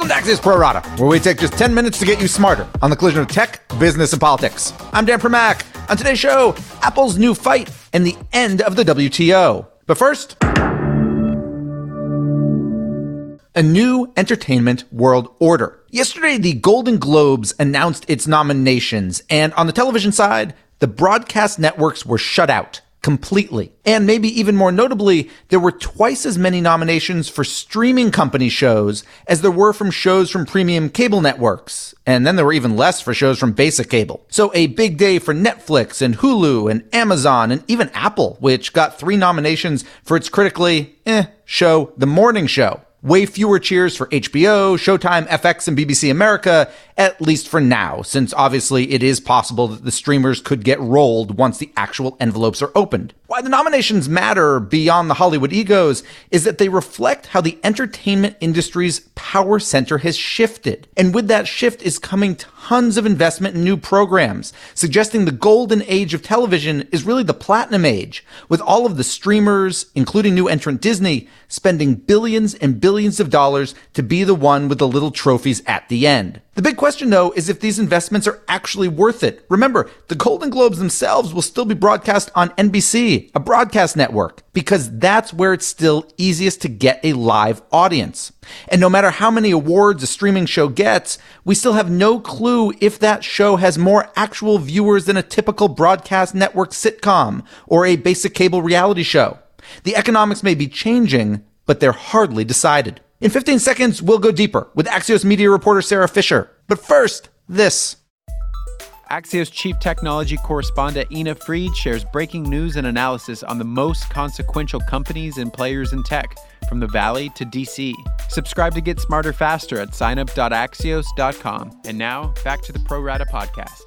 Welcome back to Axios Pro Rata, where we take just 10 minutes to get you smarter on the collision of tech, business, and politics. I'm Dan Primack. On today's show, Apple's new fight and the end of the WTO. But first, a new entertainment world order. Yesterday, the Golden Globes announced its nominations, and on the television side, the broadcast networks were shut out completely. And maybe even more notably, there were twice as many nominations for streaming company shows as there were from shows from premium cable networks. And then there were even less for shows from basic cable. So a big day for Netflix and Hulu and Amazon and even Apple, which got three nominations for its critically eh show, The Morning Show. Way fewer cheers for HBO, Showtime, FX, and BBC America, at least for now, since obviously it is possible that the streamers could get rolled once the actual envelopes are opened. Why the nominations matter beyond the Hollywood egos is that they reflect how the entertainment industry's power center has shifted. And with that shift is coming tons of investment in new programs, suggesting the golden age of television is really the platinum age, with all of the streamers, including new entrant Disney, spending billions and billions of dollars to be the one with the little trophies at the end. The big question, though, is if these investments are actually worth it. Remember, the Golden Globes themselves will still be broadcast on NBC, a broadcast network, because that's where it's still easiest to get a live audience. And no matter how many awards a streaming show gets, we still have no clue if that show has more actual viewers than a typical broadcast network sitcom or a basic cable reality show. The economics may be changing, but they're hardly decided. In 15 seconds, we'll go deeper with Axios media reporter Sara Fischer. But first, this. Axios chief technology correspondent Ina Fried shares breaking news and analysis on the most consequential companies and players in tech, from the Valley to DC. Subscribe to get smarter faster at signup.axios.com. And now, back to the Pro Rata podcast.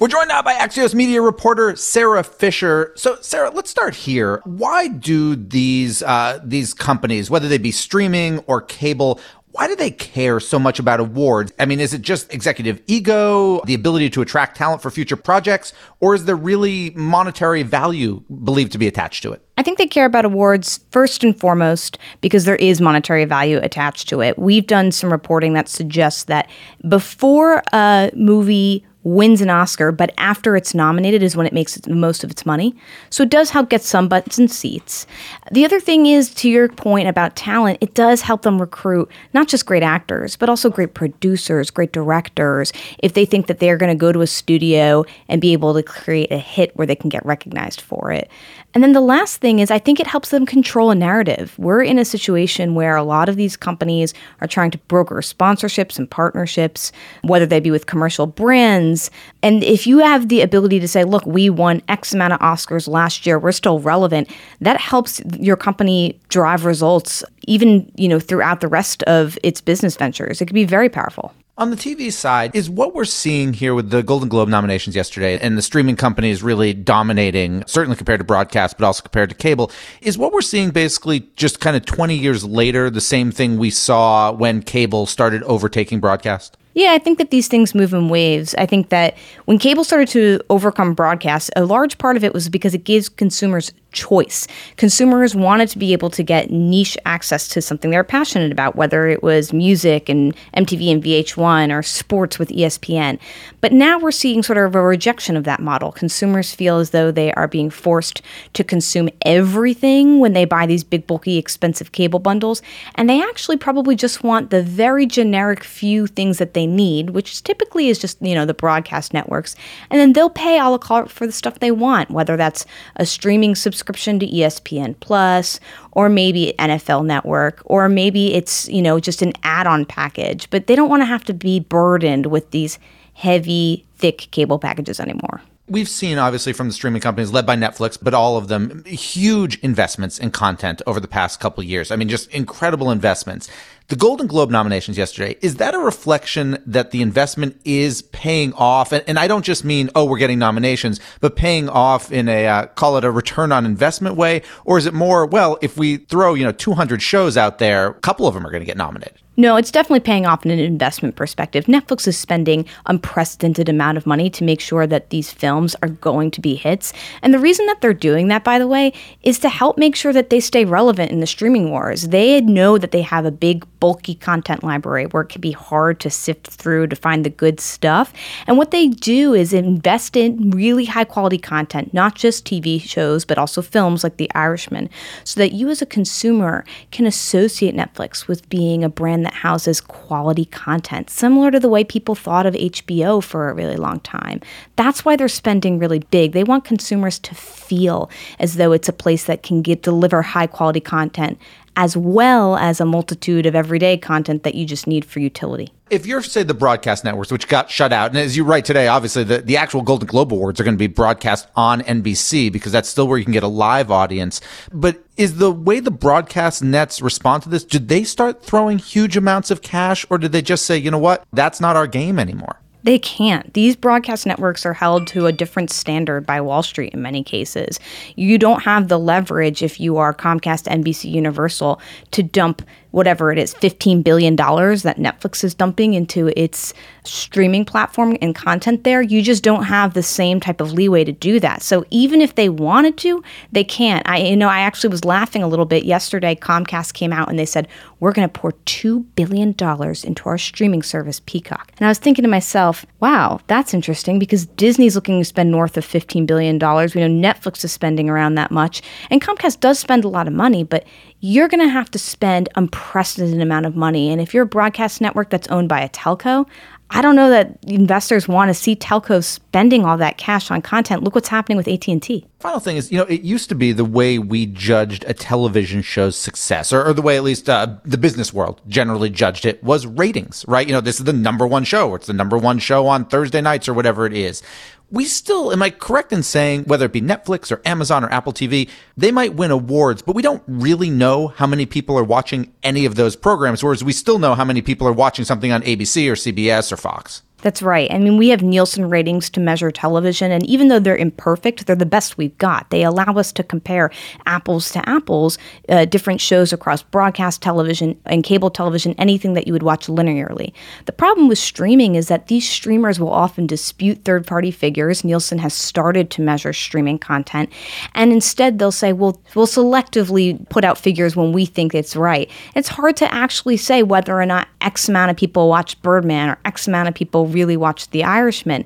We're joined now by Axios media reporter Sara Fischer. So, Sara, let's start here. Why do these uh, these companies, whether they be streaming or cable, why do they care so much about awards? I mean, is it just executive ego, the ability to attract talent for future projects, or is there really monetary value believed to be attached to it? I think they care about awards first and foremost because there is monetary value attached to it. We've done some reporting that suggests that before a movie wins an Oscar, but after it's nominated is when it makes the most of its money. So it does help get some butts and seats. The other thing is, to your point about talent, it does help them recruit not just great actors, but also great producers, great directors, if they think that they're going to go to a studio and be able to create a hit where they can get recognized for it. And then the last thing is, I think it helps them control a narrative. We're in a situation where a lot of these companies are trying to broker sponsorships and partnerships, whether they be with commercial brands. And if you have the ability to say, look, we won X amount of Oscars last year, we're still relevant, that helps your company drive results even, you know, throughout the rest of its business ventures. It can be very powerful. On the TV side, is what we're seeing here with the Golden Globe nominations yesterday and the streaming companies really dominating, certainly compared to broadcast, but also compared to cable, is what we're seeing basically just kind of 20 years later, the same thing we saw when cable started overtaking broadcast? Yeah, I think that these things move in waves. I think that when cable started to overcome broadcast, a large part of it was because it gives consumers choice. Consumers wanted to be able to get niche access to something they're passionate about, whether it was music and MTV and VH1 or sports with ESPN. But now we're seeing sort of a rejection of that model. Consumers feel as though they are being forced to consume everything when they buy these big, bulky, expensive cable bundles. And they actually probably just want the very generic few things that they need, which typically is just, you know, the broadcast networks. And then they'll pay a la carte for the stuff they want, whether that's a streaming subscription subscription to ESPN Plus or maybe NFL Network or maybe it's, you know, just an add-on package, but they don't want to have to be burdened with these heavy, thick cable packages anymore. We've seen, obviously, from the streaming companies led by Netflix, but all of them, huge investments in content over the past couple years. I mean, just incredible investments. The Golden Globe nominations yesterday, is that a reflection that the investment is paying off? And, and I don't just mean, oh, we're getting nominations, but paying off in a, uh, call it a return on investment way? Or is it more, well, if we throw, you know, 200 shows out there, a couple of them are going to get nominated? No, it's definitely paying off in an investment perspective. Netflix is spending unprecedented amount of money to make sure that these films are going to be hits. And the reason that they're doing that, by the way, is to help make sure that they stay relevant in the streaming wars. They know that they have a big, bulky content library where it can be hard to sift through to find the good stuff. And what they do is invest in really high quality content, not just TV shows, but also films like The Irishman, so that you as a consumer can associate Netflix with being a brand that houses quality content, similar to the way people thought of HBO for a really long time. That's why they're spending really big. They want consumers to feel as though it's a place that can get deliver high quality content as well as a multitude of everyday content that you just need for utility. If you're, say, the broadcast networks, which got shut out, and as you write today, obviously the, the actual Golden Globe Awards are going to be broadcast on NBC because that's still where you can get a live audience. But is the way the broadcast nets respond to this, did they start throwing huge amounts of cash or did they just say, you know what, that's not our game anymore? They can't. These broadcast networks are held to a different standard by Wall Street in many cases. You don't have the leverage if you are Comcast, NBC, Universal to dump whatever it is, $15 billion that Netflix is dumping into its streaming platform and content there, you just don't have the same type of leeway to do that. So even if they wanted to, they can't. I you know, I actually was laughing a little bit yesterday. Comcast came out and they said, "We're going to pour 2 billion dollars into our streaming service Peacock." And I was thinking to myself, "Wow, that's interesting because Disney's looking to spend north of 15 billion dollars. We know Netflix is spending around that much, and Comcast does spend a lot of money, but you're going to have to spend unprecedented amount of money. And if you're a broadcast network that's owned by a telco, I don't know that investors want to see telcos spending all that cash on content. Look what's happening with AT&T. Final thing is, you know, it used to be the way we judged a television show's success, or, or the way at least uh, the business world generally judged it, was ratings, right? You know, this is the number one show, or it's the number one show on Thursday nights, or whatever it is we still, am I correct in saying, whether it be Netflix or Amazon or Apple TV, they might win awards, but we don't really know how many people are watching any of those programs, whereas we still know how many people are watching something on ABC or CBS or Fox. That's right. I mean, we have Nielsen ratings to measure television, and even though they're imperfect, they're the best we've got. They allow us to compare apples to apples, uh, different shows across broadcast television and cable television, anything that you would watch linearly. The problem with streaming is that these streamers will often dispute third party figures. Nielsen has started to measure streaming content, and instead they'll say, well, we'll selectively put out figures when we think it's right. It's hard to actually say whether or not X amount of people watch Birdman or X amount of people really watch The Irishman.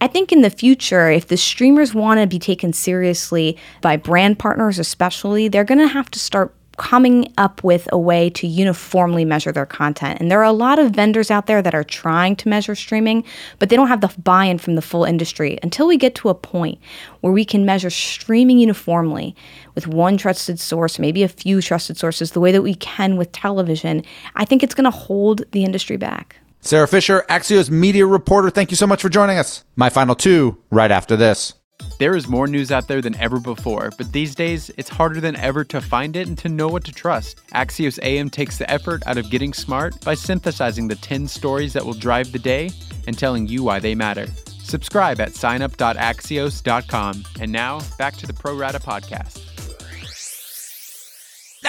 I think in the future, if the streamers want to be taken seriously by brand partners, especially, they're going to have to start coming up with a way to uniformly measure their content. And there are a lot of vendors out there that are trying to measure streaming, but they don't have the buy in from the full industry. Until we get to a point where we can measure streaming uniformly with one trusted source, maybe a few trusted sources, the way that we can with television, I think it's going to hold the industry back. Sara Fischer, Axios media reporter, thank you so much for joining us. My final two right after this. There is more news out there than ever before, but these days it's harder than ever to find it and to know what to trust. Axios AM takes the effort out of getting smart by synthesizing the 10 stories that will drive the day and telling you why they matter. Subscribe at signup.axios.com. And now, back to the Pro Rata podcast.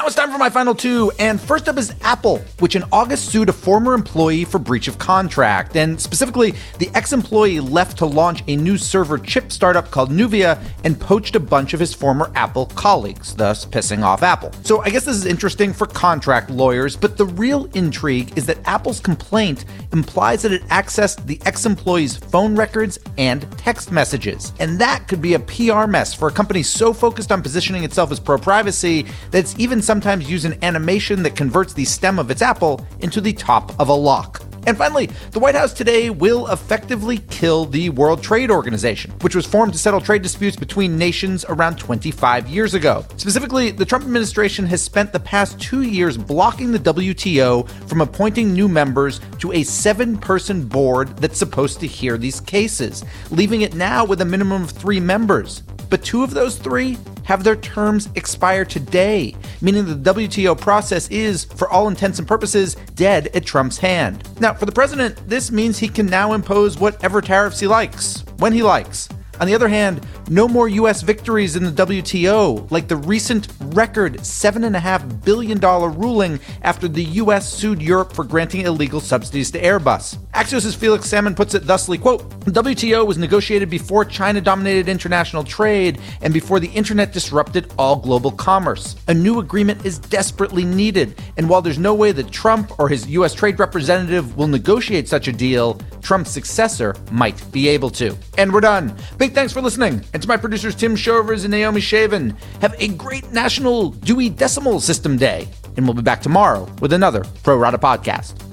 Now it's time for my final two, and first up is Apple, which in August sued a former employee for breach of contract. And specifically, the ex employee left to launch a new server chip startup called Nuvia and poached a bunch of his former Apple colleagues, thus pissing off Apple. So I guess this is interesting for contract lawyers, but the real intrigue is that Apple's complaint implies that it accessed the ex employee's phone records and text messages. And that could be a PR mess for a company so focused on positioning itself as pro privacy that it's even sometimes use an animation that converts the stem of its apple into the top of a lock. And finally, the White House today will effectively kill the World Trade Organization, which was formed to settle trade disputes between nations around 25 years ago. Specifically, the Trump administration has spent the past two years blocking the WTO from appointing new members to a seven person board that's supposed to hear these cases, leaving it now with a minimum of three members. But two of those three have their terms expire today, meaning the WTO process is, for all intents and purposes, dead at Trump's hand. Now, for the president, this means he can now impose whatever tariffs he likes, when he likes. On the other hand, no more US victories in the WTO, like the recent record $7.5 billion ruling after the US sued Europe for granting illegal subsidies to Airbus. Axios' Felix Salmon puts it thusly, quote, WTO was negotiated before China dominated international trade and before the internet disrupted all global commerce. A new agreement is desperately needed, and while there's no way that Trump or his U.S. trade representative will negotiate such a deal, Trump's successor might be able to. And we're done. Big thanks for listening, and to my producers Tim Shovers and Naomi Shavin. Have a great National Dewey Decimal System Day, and we'll be back tomorrow with another Pro Rata podcast.